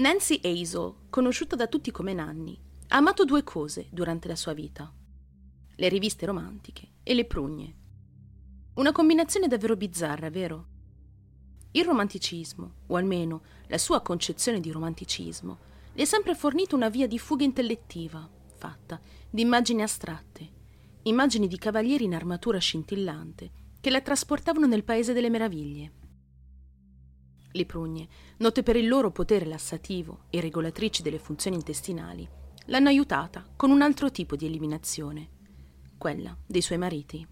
Nancy Hazel, conosciuta da tutti come Nanny, ha amato due cose durante la sua vita. Le riviste romantiche e le prugne. Una combinazione davvero bizzarra, vero? Il romanticismo, o almeno la sua concezione di romanticismo, le ha sempre fornito una via di fuga intellettiva, fatta di immagini astratte, immagini di cavalieri in armatura scintillante che la trasportavano nel paese delle meraviglie. Le prugne, note per il loro potere lassativo e regolatrici delle funzioni intestinali, l'hanno aiutata con un altro tipo di eliminazione, quella dei suoi mariti.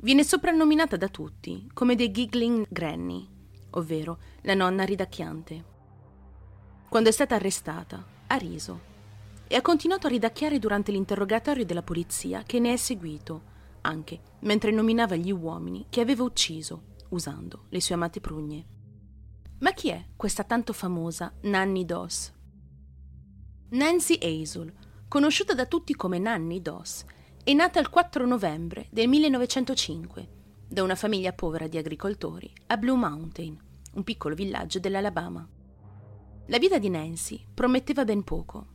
Viene soprannominata da tutti come The Giggling Granny, ovvero la nonna ridacchiante. Quando è stata arrestata, ha riso e ha continuato a ridacchiare durante l'interrogatorio della polizia che ne è seguito, anche mentre nominava gli uomini che aveva ucciso usando le sue amate prugne. Ma chi è questa tanto famosa Nanny Doss? Nancy Hazel, conosciuta da tutti come Nanny Doss, è nata il 4 novembre del 1905 da una famiglia povera di agricoltori a Blue Mountain, un piccolo villaggio dell'Alabama. La vita di Nancy prometteva ben poco.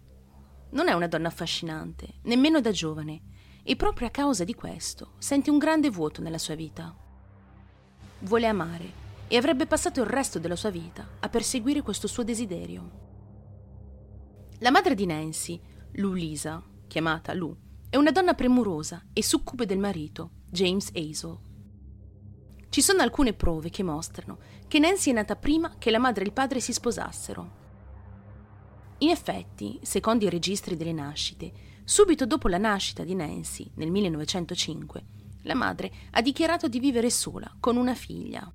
Non è una donna affascinante, nemmeno da giovane, e proprio a causa di questo sente un grande vuoto nella sua vita. Vuole amare e avrebbe passato il resto della sua vita a perseguire questo suo desiderio. La madre di Nancy, Lou Lisa, chiamata Lou, è una donna premurosa e succube del marito, James Hazel. Ci sono alcune prove che mostrano che Nancy è nata prima che la madre e il padre si sposassero. In effetti, secondo i registri delle nascite, subito dopo la nascita di Nancy, nel 1905, la madre ha dichiarato di vivere sola con una figlia.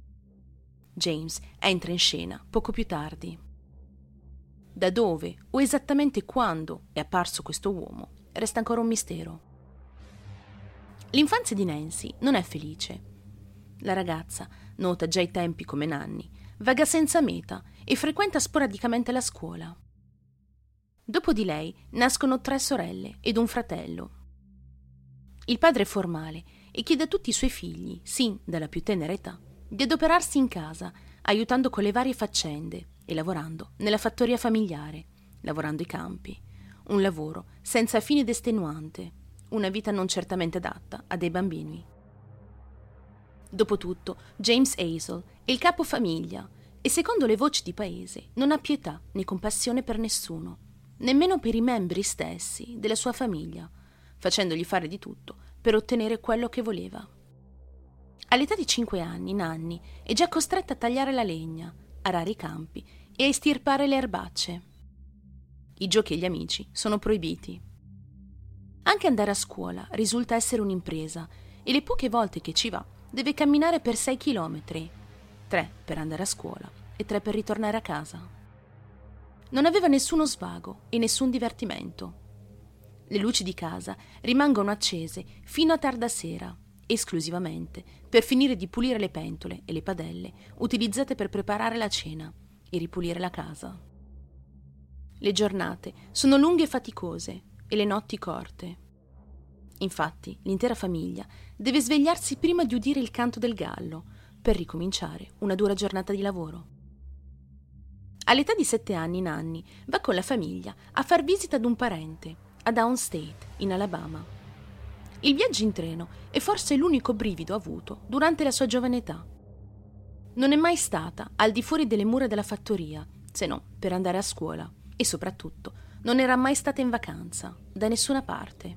James entra in scena poco più tardi. Da dove o esattamente quando è apparso questo uomo resta ancora un mistero. L'infanzia di Nancy non è felice. La ragazza, nota già ai tempi come Nanny, vaga senza meta e frequenta sporadicamente la scuola. Dopo di lei nascono tre sorelle ed un fratello. Il padre è formale e chiede a tutti i suoi figli, sin dalla più tenera età, di adoperarsi in casa, aiutando con le varie faccende e lavorando nella fattoria familiare, lavorando i campi, un lavoro senza fine ed estenuante, una vita non certamente adatta a dei bambini. Dopotutto, James Hazel è il capofamiglia e secondo le voci di paese non ha pietà né compassione per nessuno, nemmeno per i membri stessi della sua famiglia, facendogli fare di tutto per ottenere quello che voleva. All'età di cinque anni, Nanni è già costretta a tagliare la legna, arare i campi e a estirpare le erbacce. I giochi e gli amici sono proibiti. Anche andare a scuola risulta essere un'impresa e le poche volte che ci va deve camminare per sei chilometri, tre per andare a scuola e tre per ritornare a casa. Non aveva nessuno svago e nessun divertimento. Le luci di casa rimangono accese fino a tarda sera, esclusivamente per finire di pulire le pentole e le padelle utilizzate per preparare la cena e ripulire la casa. Le giornate sono lunghe e faticose e le notti corte. Infatti, l'intera famiglia deve svegliarsi prima di udire il canto del gallo per ricominciare una dura giornata di lavoro. All'età di sette anni, Nanni va con la famiglia a far visita ad un parente a Downstate, in Alabama. Il viaggio in treno è forse l'unico brivido avuto durante la sua giovane età. Non è mai stata al di fuori delle mura della fattoria, se no per andare a scuola e soprattutto non era mai stata in vacanza, da nessuna parte.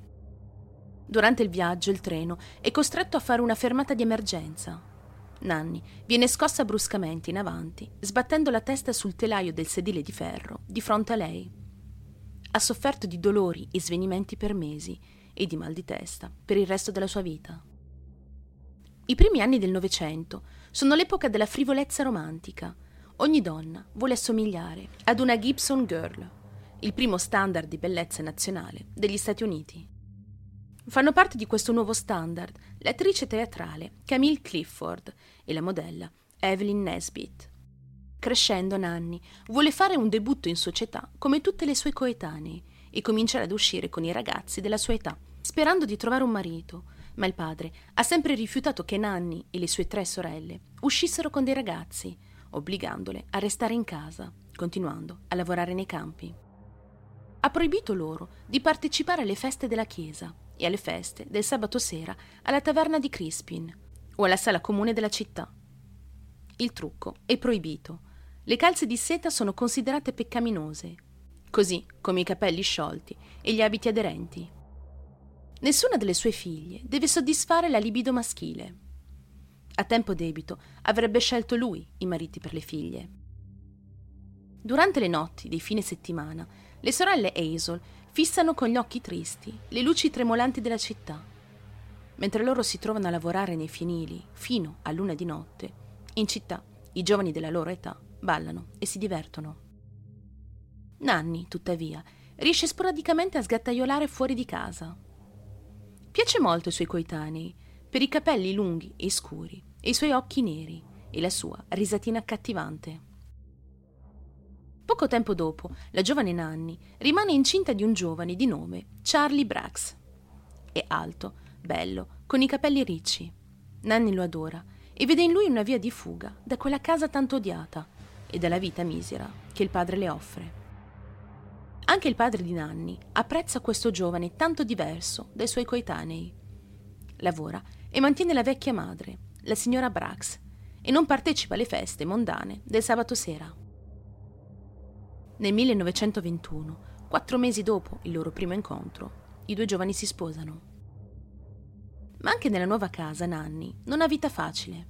Durante il viaggio il treno è costretto a fare una fermata di emergenza. Nanni viene scossa bruscamente in avanti, sbattendo la testa sul telaio del sedile di ferro di fronte a lei. Ha sofferto di dolori e svenimenti per mesi e di mal di testa per il resto della sua vita. I primi anni del Novecento sono l'epoca della frivolezza romantica, Ogni donna vuole assomigliare ad una Gibson Girl, il primo standard di bellezza nazionale degli Stati Uniti. Fanno parte di questo nuovo standard l'attrice teatrale Camille Clifford e la modella Evelyn Nesbit. Crescendo, Nanni vuole fare un debutto in società come tutte le sue coetanee e cominciare ad uscire con i ragazzi della sua età, sperando di trovare un marito, ma il padre ha sempre rifiutato che Nanni e le sue tre sorelle uscissero con dei ragazzi, obbligandole a restare in casa, continuando a lavorare nei campi. Ha proibito loro di partecipare alle feste della chiesa e alle feste del sabato sera alla taverna di Crispin o alla sala comune della città. Il trucco è proibito. Le calze di seta sono considerate peccaminose, così come i capelli sciolti e gli abiti aderenti. Nessuna delle sue figlie deve soddisfare la libido maschile. A tempo debito avrebbe scelto lui i mariti per le figlie. Durante le notti di fine settimana, le sorelle Hazel fissano con gli occhi tristi le luci tremolanti della città. Mentre loro si trovano a lavorare nei fienili fino a luna di notte, in città i giovani della loro età ballano e si divertono. Nanni, tuttavia, riesce sporadicamente a sgattaiolare fuori di casa. Piace molto ai suoi coetanei, per i capelli lunghi e scuri, e i suoi occhi neri, e la sua risatina accattivante. Poco tempo dopo, la giovane Nanni rimane incinta di un giovane di nome Charlie Brax. È alto, bello, con i capelli ricci. Nanni lo adora e vede in lui una via di fuga da quella casa tanto odiata e dalla vita misera che il padre le offre. Anche il padre di Nanni apprezza questo giovane tanto diverso dai suoi coetanei. Lavora e mantiene la vecchia madre, la signora Brax, e non partecipa alle feste mondane del sabato sera. Nel 1921, quattro mesi dopo il loro primo incontro, i due giovani si sposano. Ma anche nella nuova casa Nanni non ha vita facile.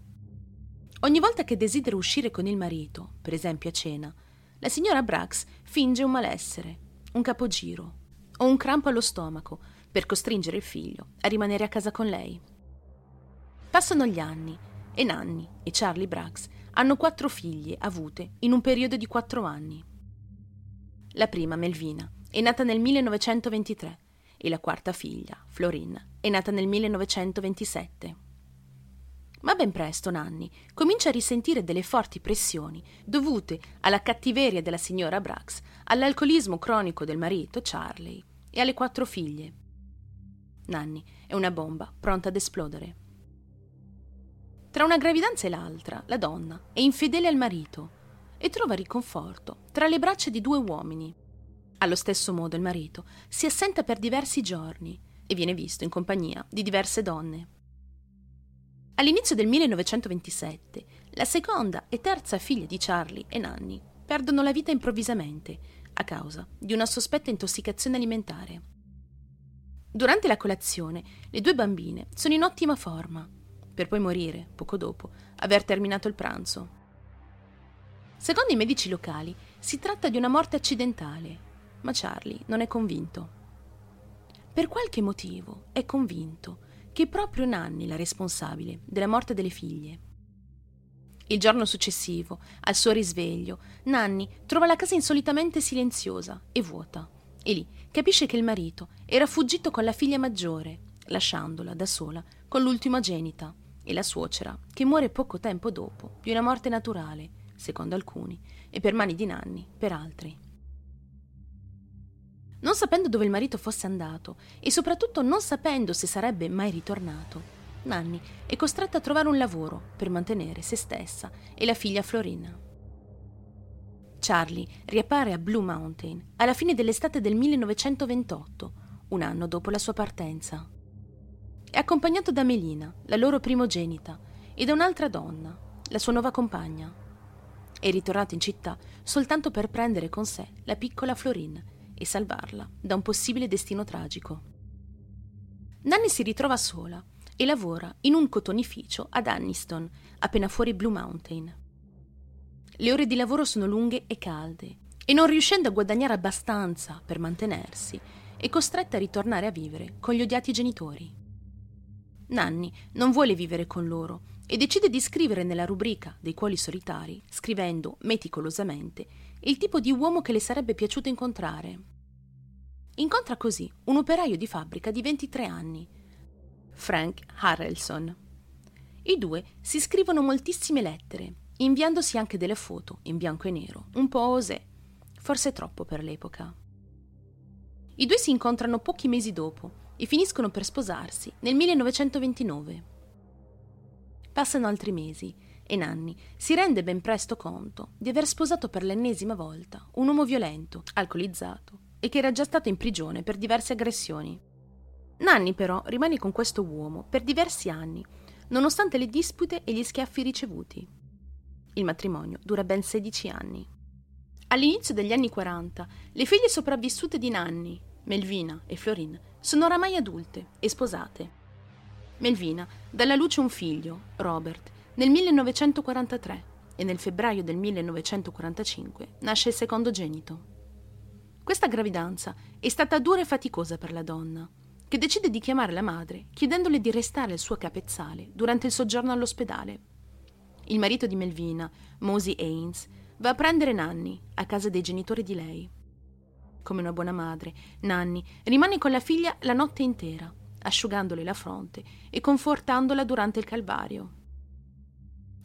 Ogni volta che desidera uscire con il marito, per esempio a cena, la signora Brax finge un malessere, un capogiro o un crampo allo stomaco per costringere il figlio a rimanere a casa con lei. Passano gli anni e Nanni e Charlie Brax hanno quattro figlie avute in un periodo di quattro anni. La prima, Melvina, è nata nel 1923 e la quarta figlia, Florin, è nata nel 1927. Ma ben presto Nanni comincia a risentire delle forti pressioni dovute alla cattiveria della signora Brax, all'alcolismo cronico del marito Charlie e alle quattro figlie. Nanni è una bomba pronta ad esplodere. Tra una gravidanza e l'altra, la donna è infedele al marito e trova riconforto tra le braccia di due uomini. Allo stesso modo il marito si assenta per diversi giorni e viene visto in compagnia di diverse donne. All'inizio del 1927, la seconda e terza figlia di Charlie e Nanny perdono la vita improvvisamente a causa di una sospetta intossicazione alimentare. Durante la colazione, le due bambine sono in ottima forma, per poi morire, poco dopo, aver terminato il pranzo. Secondo i medici locali si tratta di una morte accidentale, ma Charlie non è convinto. Per qualche motivo è convinto che proprio Nanni la responsabile della morte delle figlie. Il giorno successivo, al suo risveglio, Nanni trova la casa insolitamente silenziosa e vuota e lì capisce che il marito era fuggito con la figlia maggiore, lasciandola da sola con l'ultimogenita e la suocera, che muore poco tempo dopo di una morte naturale secondo alcuni, e per mani di Nanni per altri. Non sapendo dove il marito fosse andato e soprattutto non sapendo se sarebbe mai ritornato, Nanni è costretta a trovare un lavoro per mantenere se stessa e la figlia Florina. Charlie riappare a Blue Mountain alla fine dell'estate del 1928, un anno dopo la sua partenza. È accompagnato da Melina, la loro primogenita, e da un'altra donna, la sua nuova compagna, è ritornato in città soltanto per prendere con sé la piccola Florin e salvarla da un possibile destino tragico. Nanny si ritrova sola e lavora in un cotonificio ad Anniston, appena fuori Blue Mountain. Le ore di lavoro sono lunghe e calde e non riuscendo a guadagnare abbastanza per mantenersi, è costretta a ritornare a vivere con gli odiati genitori. Nanny non vuole vivere con loro e decide di scrivere nella rubrica dei cuori solitari, scrivendo meticolosamente, il tipo di uomo che le sarebbe piaciuto incontrare. Incontra così un operaio di fabbrica di 23 anni, Frank Harrelson. I due si scrivono moltissime lettere, inviandosi anche delle foto in bianco e nero, un po' osè, forse troppo per l'epoca. I due si incontrano pochi mesi dopo e finiscono per sposarsi nel 1929. Passano altri mesi e Nanni si rende ben presto conto di aver sposato per l'ennesima volta un uomo violento, alcolizzato e che era già stato in prigione per diverse aggressioni. Nanni però rimane con questo uomo per diversi anni, nonostante le dispute e gli schiaffi ricevuti. Il matrimonio dura ben 16 anni. All'inizio degli anni 40, le figlie sopravvissute di Nanni, Melvina e Florin, sono oramai adulte e sposate. Melvina dà alla luce un figlio, Robert, nel 1943 e nel febbraio del 1945 nasce il secondogenito. Questa gravidanza è stata dura e faticosa per la donna, che decide di chiamare la madre chiedendole di restare al suo capezzale durante il soggiorno all'ospedale. Il marito di Melvina, Mosey Haynes, va a prendere Nanni a casa dei genitori di lei. Come una buona madre, Nanni rimane con la figlia la notte intera, asciugandole la fronte e confortandola durante il calvario.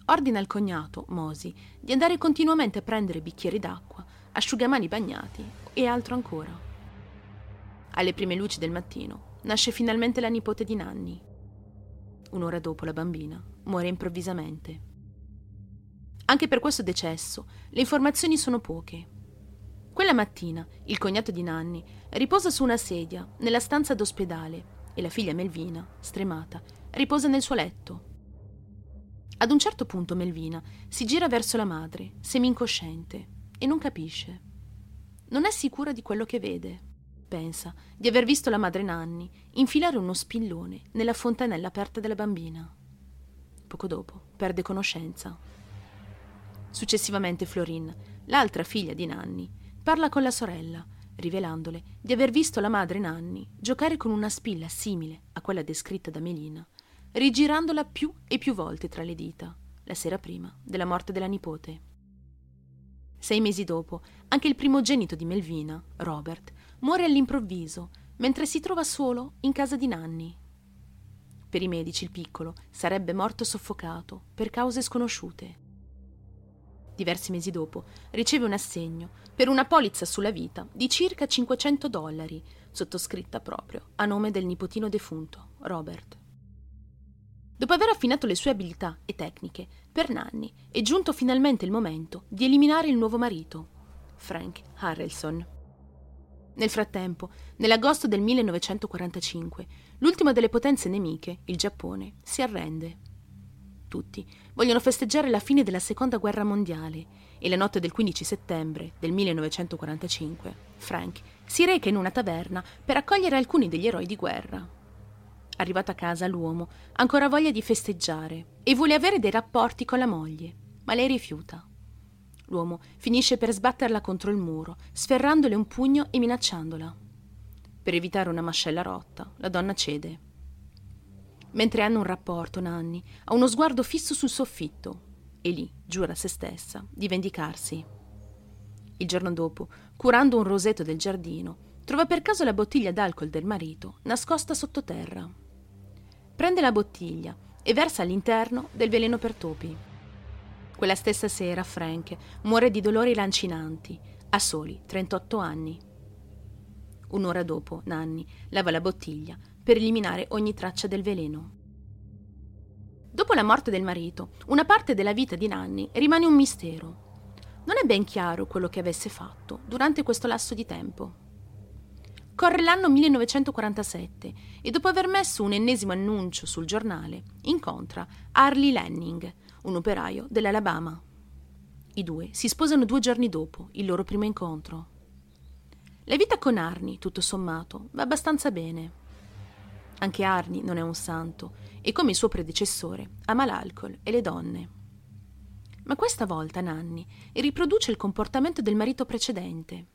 Ordina al cognato, Mosi, di andare continuamente a prendere bicchieri d'acqua, asciugamani bagnati e altro ancora. Alle prime luci del mattino nasce finalmente la nipote di Nanni. Un'ora dopo la bambina muore improvvisamente. Anche per questo decesso le informazioni sono poche. Quella mattina il cognato di Nanni riposa su una sedia nella stanza d'ospedale e la figlia Melvina, stremata, riposa nel suo letto ad un certo punto Melvina si gira verso la madre, semi-incosciente, e non capisce. Non è sicura di quello che vede. Pensa di aver visto la madre Nanni infilare uno spillone nella fontanella aperta della bambina. Poco dopo perde conoscenza. Successivamente Florin, l'altra figlia di Nanni, parla con la sorella, rivelandole di aver visto la madre Nanni giocare con una spilla simile a quella descritta da Melina rigirandola più e più volte tra le dita, la sera prima della morte della nipote. Sei mesi dopo, anche il primogenito di Melvina, Robert, muore all'improvviso, mentre si trova solo in casa di Nanni. Per i medici il piccolo sarebbe morto soffocato per cause sconosciute. Diversi mesi dopo riceve un assegno per una polizza sulla vita di circa 500 dollari, sottoscritta proprio a nome del nipotino defunto, Robert. Dopo aver affinato le sue abilità e tecniche, per Nanni è giunto finalmente il momento di eliminare il nuovo marito, Frank Harrelson. Nel frattempo, nell'agosto del 1945, l'ultima delle potenze nemiche, il Giappone, si arrende. Tutti vogliono festeggiare la fine della Seconda Guerra Mondiale e la notte del 15 settembre del 1945 Frank si reca in una taverna per accogliere alcuni degli eroi di guerra. Arrivato a casa, l'uomo ancora voglia di festeggiare e vuole avere dei rapporti con la moglie, ma lei rifiuta. L'uomo finisce per sbatterla contro il muro, sferrandole un pugno e minacciandola. Per evitare una mascella rotta, la donna cede. Mentre hanno un rapporto, Nanni ha uno sguardo fisso sul soffitto e lì giura a se stessa di vendicarsi. Il giorno dopo, curando un roseto del giardino, trova per caso la bottiglia d'alcol del marito nascosta sottoterra. Prende la bottiglia e versa all'interno del veleno per topi. Quella stessa sera Frank muore di dolori lancinanti, a soli 38 anni. Un'ora dopo Nanni lava la bottiglia per eliminare ogni traccia del veleno. Dopo la morte del marito, una parte della vita di Nanni rimane un mistero. Non è ben chiaro quello che avesse fatto durante questo lasso di tempo. Corre l'anno 1947 e dopo aver messo un ennesimo annuncio sul giornale, incontra Harley Lanning, un operaio dell'Alabama. I due si sposano due giorni dopo il loro primo incontro. La vita con Arnie, tutto sommato, va abbastanza bene. Anche Arnie non è un santo e, come il suo predecessore, ama l'alcol e le donne. Ma questa volta Nanni riproduce il comportamento del marito precedente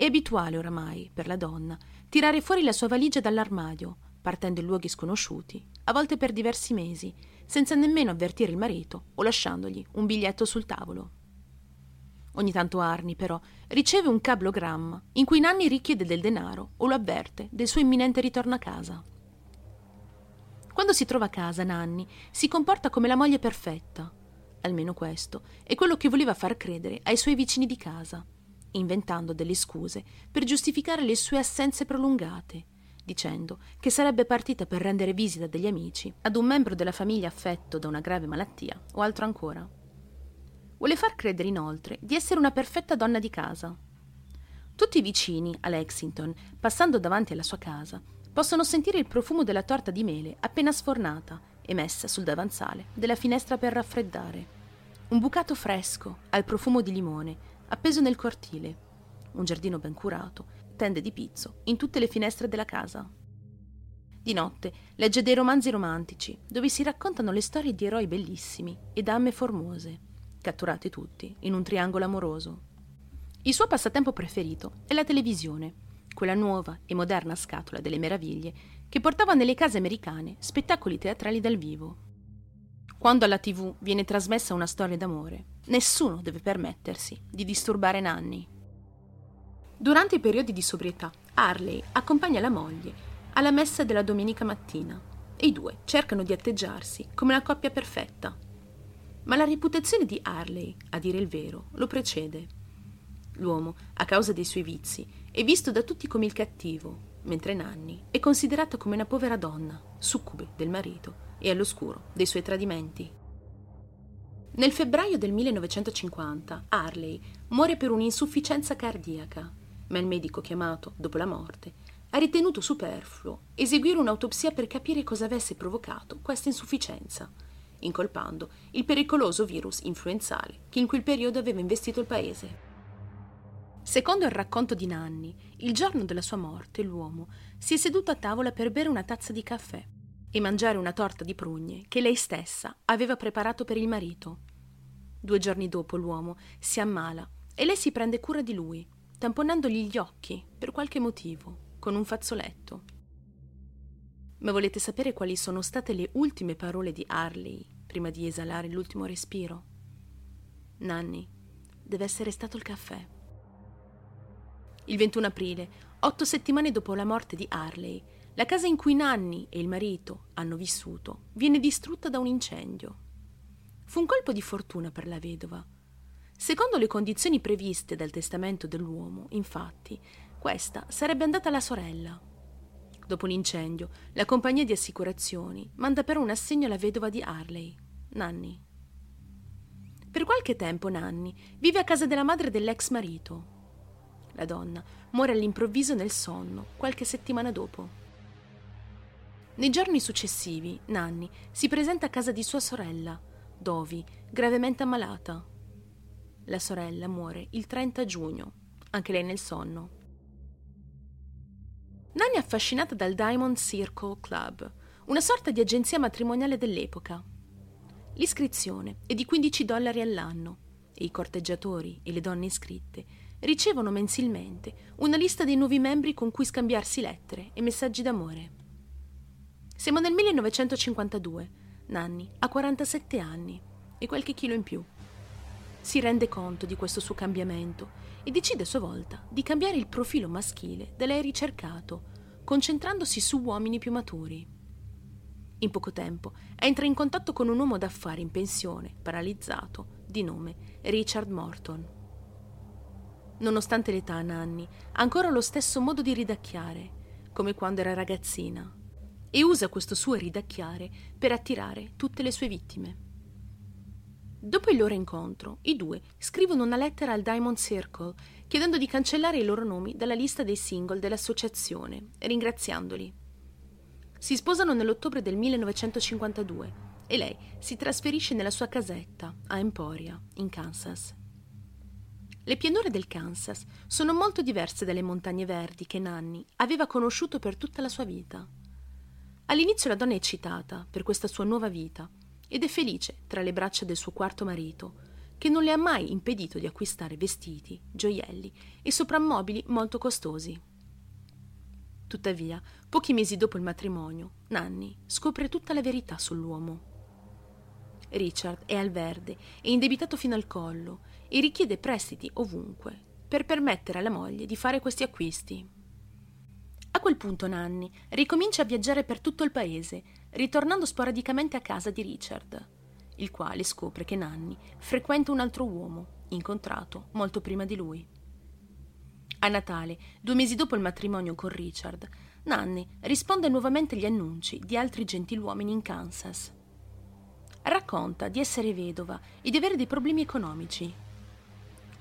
è abituale oramai, per la donna, tirare fuori la sua valigia dall'armadio, partendo in luoghi sconosciuti, a volte per diversi mesi, senza nemmeno avvertire il marito o lasciandogli un biglietto sul tavolo. Ogni tanto Arni, però, riceve un cablogramma in cui Nanni richiede del denaro o lo avverte del suo imminente ritorno a casa. Quando si trova a casa, Nanni si comporta come la moglie perfetta. Almeno questo è quello che voleva far credere ai suoi vicini di casa inventando delle scuse per giustificare le sue assenze prolungate, dicendo che sarebbe partita per rendere visita degli amici ad un membro della famiglia affetto da una grave malattia o altro ancora. Vuole far credere inoltre di essere una perfetta donna di casa. Tutti i vicini a Lexington, passando davanti alla sua casa, possono sentire il profumo della torta di mele appena sfornata e messa sul davanzale della finestra per raffreddare. Un bucato fresco, al profumo di limone, appeso nel cortile. Un giardino ben curato, tende di pizzo in tutte le finestre della casa. Di notte legge dei romanzi romantici, dove si raccontano le storie di eroi bellissimi e dame formose, catturati tutti in un triangolo amoroso. Il suo passatempo preferito è la televisione, quella nuova e moderna scatola delle meraviglie che portava nelle case americane spettacoli teatrali dal vivo. Quando alla tv viene trasmessa una storia d'amore, nessuno deve permettersi di disturbare Nanni. Durante i periodi di sobrietà, Harley accompagna la moglie alla messa della domenica mattina e i due cercano di atteggiarsi come la coppia perfetta. Ma la reputazione di Harley, a dire il vero, lo precede. L'uomo, a causa dei suoi vizi, è visto da tutti come il cattivo, mentre Nanni è considerata come una povera donna, succube del marito e all'oscuro dei suoi tradimenti. Nel febbraio del 1950 Harley muore per un'insufficienza cardiaca, ma il medico chiamato dopo la morte ha ritenuto superfluo eseguire un'autopsia per capire cosa avesse provocato questa insufficienza, incolpando il pericoloso virus influenzale che in quel periodo aveva investito il paese. Secondo il racconto di Nanni, il giorno della sua morte l'uomo si è seduto a tavola per bere una tazza di caffè e mangiare una torta di prugne che lei stessa aveva preparato per il marito. Due giorni dopo l'uomo si ammala e lei si prende cura di lui, tamponandogli gli occhi per qualche motivo, con un fazzoletto. Ma volete sapere quali sono state le ultime parole di Harley prima di esalare l'ultimo respiro? Nanni, deve essere stato il caffè. Il 21 aprile, otto settimane dopo la morte di Harley, la casa in cui Nanni e il marito hanno vissuto viene distrutta da un incendio. Fu un colpo di fortuna per la vedova. Secondo le condizioni previste dal testamento dell'uomo, infatti, questa sarebbe andata alla sorella. Dopo l'incendio, la compagnia di assicurazioni manda però un assegno alla vedova di Harley, Nanni. Per qualche tempo Nanni vive a casa della madre dell'ex marito, la donna muore all'improvviso nel sonno, qualche settimana dopo. Nei giorni successivi, Nanni si presenta a casa di sua sorella, Dovi, gravemente ammalata. La sorella muore il 30 giugno, anche lei nel sonno. Nanni è affascinata dal Diamond Circle Club, una sorta di agenzia matrimoniale dell'epoca. L'iscrizione è di 15 dollari all'anno e i corteggiatori e le donne iscritte ricevono mensilmente una lista dei nuovi membri con cui scambiarsi lettere e messaggi d'amore. Siamo nel 1952. Nanni ha 47 anni e qualche chilo in più. Si rende conto di questo suo cambiamento e decide a sua volta di cambiare il profilo maschile da lei ricercato, concentrandosi su uomini più maturi. In poco tempo entra in contatto con un uomo d'affari in pensione, paralizzato, di nome Richard Morton. Nonostante l'età, Nanni ha ancora lo stesso modo di ridacchiare, come quando era ragazzina, e usa questo suo ridacchiare per attirare tutte le sue vittime. Dopo il loro incontro, i due scrivono una lettera al Diamond Circle chiedendo di cancellare i loro nomi dalla lista dei single dell'associazione, ringraziandoli. Si sposano nell'ottobre del 1952 e lei si trasferisce nella sua casetta a Emporia, in Kansas. Le pianure del Kansas sono molto diverse dalle montagne verdi che Nanni aveva conosciuto per tutta la sua vita. All'inizio la donna è eccitata per questa sua nuova vita ed è felice tra le braccia del suo quarto marito, che non le ha mai impedito di acquistare vestiti, gioielli e soprammobili molto costosi. Tuttavia, pochi mesi dopo il matrimonio, Nanni scopre tutta la verità sull'uomo. Richard è al verde e indebitato fino al collo e richiede prestiti ovunque per permettere alla moglie di fare questi acquisti. A quel punto Nanni ricomincia a viaggiare per tutto il paese, ritornando sporadicamente a casa di Richard, il quale scopre che Nanni frequenta un altro uomo, incontrato molto prima di lui. A Natale, due mesi dopo il matrimonio con Richard, Nanny risponde nuovamente agli annunci di altri gentiluomini in Kansas. Racconta di essere vedova e di avere dei problemi economici.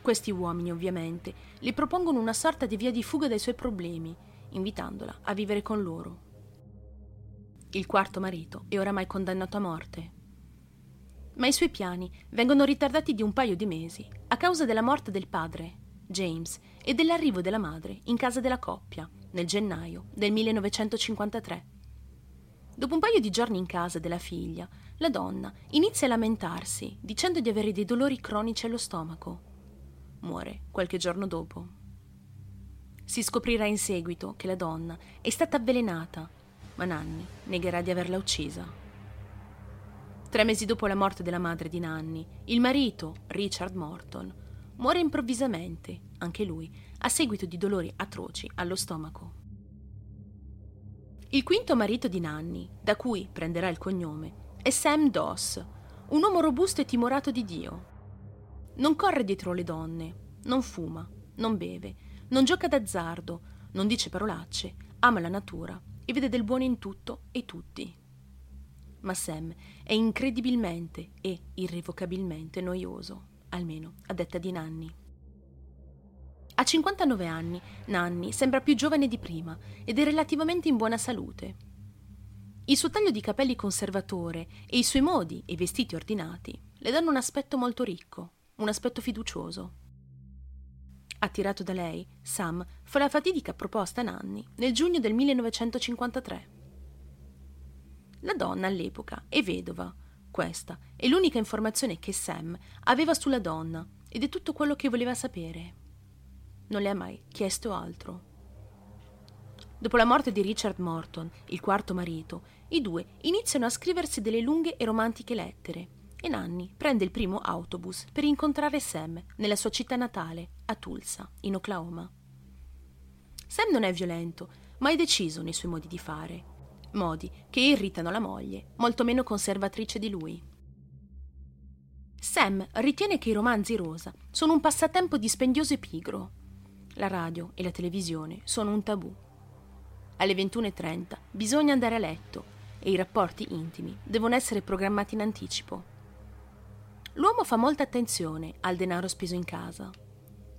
Questi uomini, ovviamente, le propongono una sorta di via di fuga dai suoi problemi, invitandola a vivere con loro. Il quarto marito è oramai condannato a morte. Ma i suoi piani vengono ritardati di un paio di mesi a causa della morte del padre, James, e dell'arrivo della madre in casa della coppia nel gennaio del 1953. Dopo un paio di giorni in casa della figlia, la donna inizia a lamentarsi dicendo di avere dei dolori cronici allo stomaco. Muore qualche giorno dopo. Si scoprirà in seguito che la donna è stata avvelenata ma Nanni negherà di averla uccisa. Tre mesi dopo la morte della madre di Nanni, il marito, Richard Morton, muore improvvisamente, anche lui, a seguito di dolori atroci allo stomaco. Il quinto marito di Nanni, da cui prenderà il cognome, è Sam Doss, un uomo robusto e timorato di Dio. Non corre dietro le donne, non fuma, non beve, non gioca d'azzardo, non dice parolacce, ama la natura e vede del buono in tutto e tutti. Ma Sam è incredibilmente e irrevocabilmente noioso, almeno a detta di Nanni. A 59 anni, Nanni sembra più giovane di prima ed è relativamente in buona salute. Il suo taglio di capelli conservatore e i suoi modi e vestiti ordinati le danno un aspetto molto ricco, un aspetto fiducioso. Attirato da lei, Sam fa la fatidica proposta a Nanni nel giugno del 1953. La donna all'epoca è vedova. Questa è l'unica informazione che Sam aveva sulla donna ed è tutto quello che voleva sapere. Non le ha mai chiesto altro. Dopo la morte di Richard Morton, il quarto marito, i due iniziano a scriversi delle lunghe e romantiche lettere e Nanni prende il primo autobus per incontrare Sam nella sua città natale, a Tulsa, in Oklahoma. Sam non è violento, ma è deciso nei suoi modi di fare, modi che irritano la moglie, molto meno conservatrice di lui. Sam ritiene che i romanzi rosa sono un passatempo dispendioso e pigro. La radio e la televisione sono un tabù. Alle 21.30 bisogna andare a letto e i rapporti intimi devono essere programmati in anticipo. L'uomo fa molta attenzione al denaro speso in casa.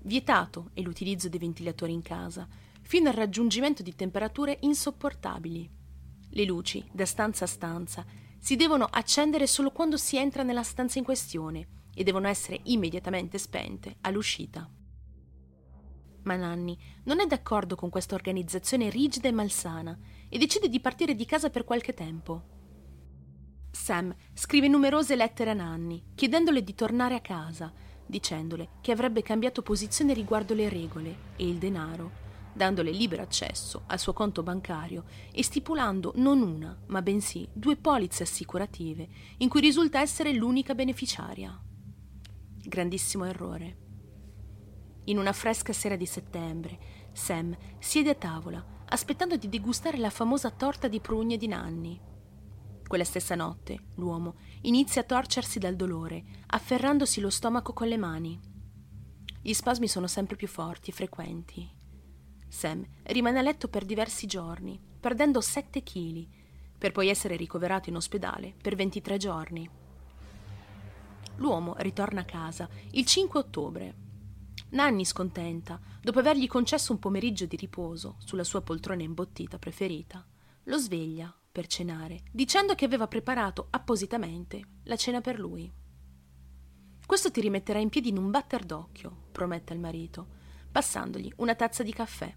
Vietato è l'utilizzo dei ventilatori in casa, fino al raggiungimento di temperature insopportabili. Le luci, da stanza a stanza, si devono accendere solo quando si entra nella stanza in questione e devono essere immediatamente spente all'uscita. Ma Nanni non è d'accordo con questa organizzazione rigida e malsana e decide di partire di casa per qualche tempo. Sam scrive numerose lettere a Nanni, chiedendole di tornare a casa, dicendole che avrebbe cambiato posizione riguardo le regole e il denaro, dandole libero accesso al suo conto bancario e stipulando non una, ma bensì due polizze assicurative, in cui risulta essere l'unica beneficiaria. Grandissimo errore. In una fresca sera di settembre, Sam siede a tavola, aspettando di degustare la famosa torta di prugne di Nanni. Quella stessa notte, l'uomo inizia a torcersi dal dolore, afferrandosi lo stomaco con le mani. Gli spasmi sono sempre più forti e frequenti. Sam rimane a letto per diversi giorni, perdendo 7 chili, per poi essere ricoverato in ospedale per 23 giorni. L'uomo ritorna a casa il 5 ottobre. Nanni, scontenta, dopo avergli concesso un pomeriggio di riposo sulla sua poltrona imbottita preferita, lo sveglia per cenare, dicendo che aveva preparato appositamente la cena per lui. Questo ti rimetterà in piedi in un batter d'occhio, promette il marito, passandogli una tazza di caffè.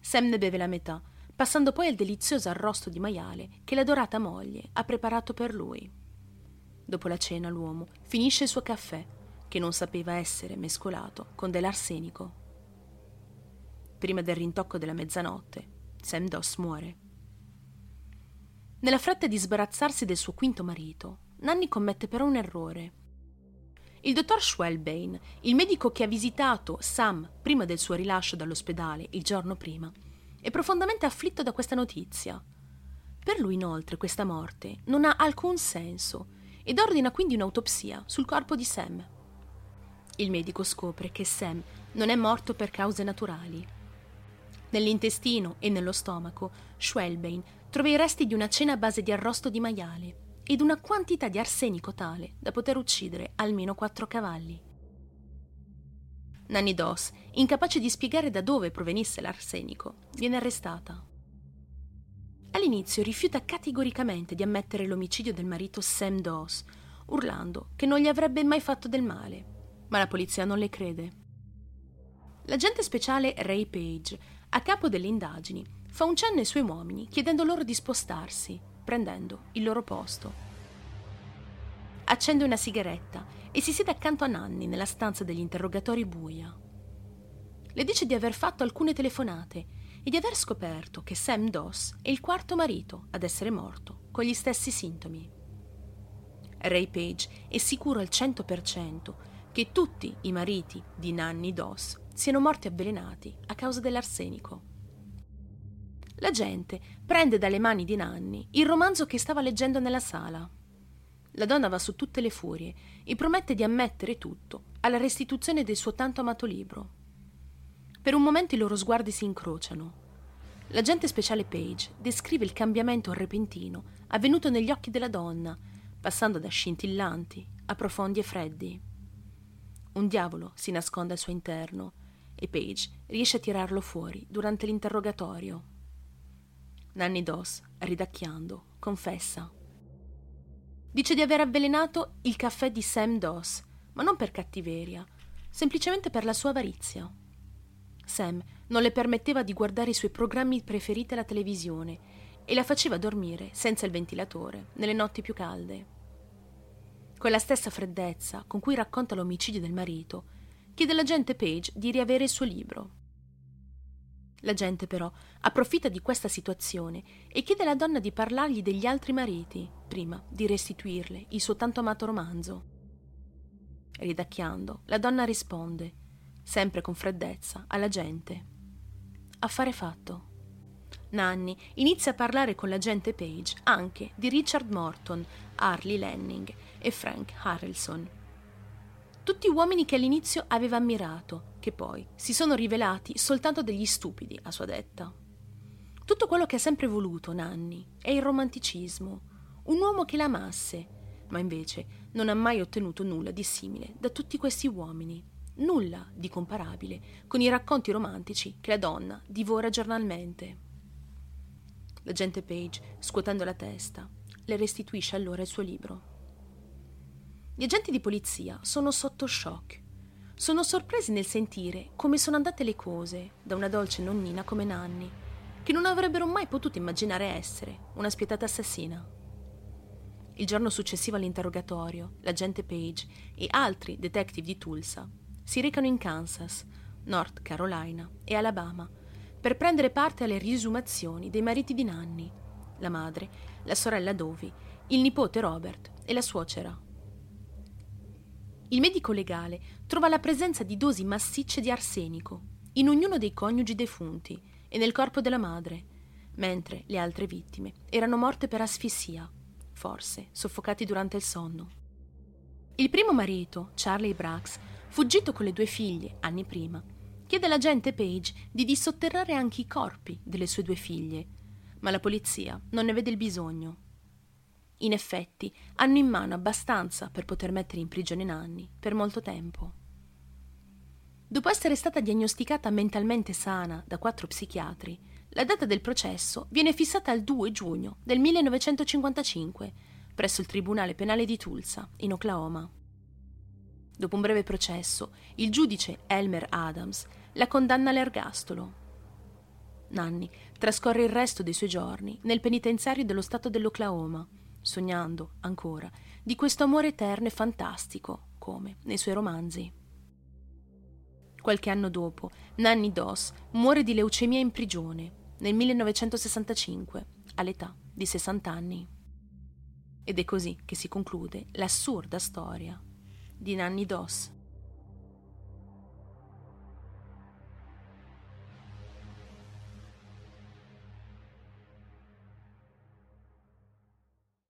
Sam ne beve la metà, passando poi al delizioso arrosto di maiale che la dorata moglie ha preparato per lui. Dopo la cena l'uomo finisce il suo caffè, che non sapeva essere mescolato con dell'arsenico. Prima del rintocco della mezzanotte, Sam Doss muore. Nella fretta di sbarazzarsi del suo quinto marito, Nanni commette però un errore. Il dottor Schwelbein, il medico che ha visitato Sam prima del suo rilascio dall'ospedale il giorno prima, è profondamente afflitto da questa notizia. Per lui inoltre questa morte non ha alcun senso ed ordina quindi un'autopsia sul corpo di Sam. Il medico scopre che Sam non è morto per cause naturali. Nell'intestino e nello stomaco, Schwelbein trova i resti di una cena a base di arrosto di maiale ed una quantità di arsenico tale da poter uccidere almeno quattro cavalli. Nanny Doss, incapace di spiegare da dove provenisse l'arsenico, viene arrestata. All'inizio rifiuta categoricamente di ammettere l'omicidio del marito Sam Doss, urlando che non gli avrebbe mai fatto del male, ma la polizia non le crede. L'agente speciale Ray Page, a capo delle indagini, fa un cenno ai suoi uomini chiedendo loro di spostarsi, prendendo il loro posto. Accende una sigaretta e si siede accanto a Nanni nella stanza degli interrogatori buia. Le dice di aver fatto alcune telefonate e di aver scoperto che Sam Doss è il quarto marito ad essere morto, con gli stessi sintomi. Ray Page è sicuro al 100% che tutti i mariti di Nanny Doss siano morti avvelenati a causa dell'arsenico. La gente prende dalle mani di Nanny il romanzo che stava leggendo nella sala. La donna va su tutte le furie e promette di ammettere tutto alla restituzione del suo tanto amato libro. Per un momento i loro sguardi si incrociano. L'agente speciale Page descrive il cambiamento repentino avvenuto negli occhi della donna passando da scintillanti a profondi e freddi. Un diavolo si nasconde al suo interno e Page riesce a tirarlo fuori durante l'interrogatorio. Nanny Doss, ridacchiando, confessa. Dice di aver avvelenato il caffè di Sam Doss, ma non per cattiveria, semplicemente per la sua avarizia. Sam non le permetteva di guardare i suoi programmi preferiti alla televisione e la faceva dormire senza il ventilatore nelle notti più calde. Con la stessa freddezza con cui racconta l'omicidio del marito, chiede all'agente Page di riavere il suo libro. L'agente però approfitta di questa situazione e chiede alla donna di parlargli degli altri mariti prima di restituirle il suo tanto amato romanzo. Ridacchiando, la donna risponde, sempre con freddezza, alla gente. Affare fatto. Nanny inizia a parlare con l'agente Page anche di Richard Morton, Harley Lanning e Frank Harrelson. Tutti uomini che all'inizio aveva ammirato, che poi si sono rivelati soltanto degli stupidi, a sua detta. Tutto quello che ha sempre voluto Nanny è il romanticismo, un uomo che la amasse, ma invece non ha mai ottenuto nulla di simile da tutti questi uomini, nulla di comparabile con i racconti romantici che la donna divora giornalmente. L'agente Page, scuotendo la testa, le restituisce allora il suo libro. Gli agenti di polizia sono sotto shock. Sono sorpresi nel sentire come sono andate le cose da una dolce nonnina come Nanni, che non avrebbero mai potuto immaginare essere una spietata assassina. Il giorno successivo all'interrogatorio, l'agente Page e altri detective di Tulsa si recano in Kansas, North Carolina e Alabama per prendere parte alle riesumazioni dei mariti di Nanni, la madre, la sorella Dovi, il nipote Robert e la suocera. Il medico legale trova la presenza di dosi massicce di arsenico in ognuno dei coniugi defunti e nel corpo della madre, mentre le altre vittime erano morte per asfissia, forse soffocati durante il sonno. Il primo marito, Charlie Brax, fuggito con le due figlie anni prima, chiede all'agente Page di dissotterrare anche i corpi delle sue due figlie, ma la polizia non ne vede il bisogno. In effetti, hanno in mano abbastanza per poter mettere in prigione Nanni per molto tempo. Dopo essere stata diagnosticata mentalmente sana da quattro psichiatri, la data del processo viene fissata al 2 giugno del 1955 presso il Tribunale Penale di Tulsa, in Oklahoma. Dopo un breve processo, il giudice Elmer Adams la condanna all'ergastolo. Nanni trascorre il resto dei suoi giorni nel penitenziario dello Stato dell'Oklahoma, sognando ancora di questo amore eterno e fantastico, come nei suoi romanzi. Qualche anno dopo, Nanny Doss muore di leucemia in prigione nel 1965, all'età di 60 anni. Ed è così che si conclude l'assurda storia di Nanny Doss.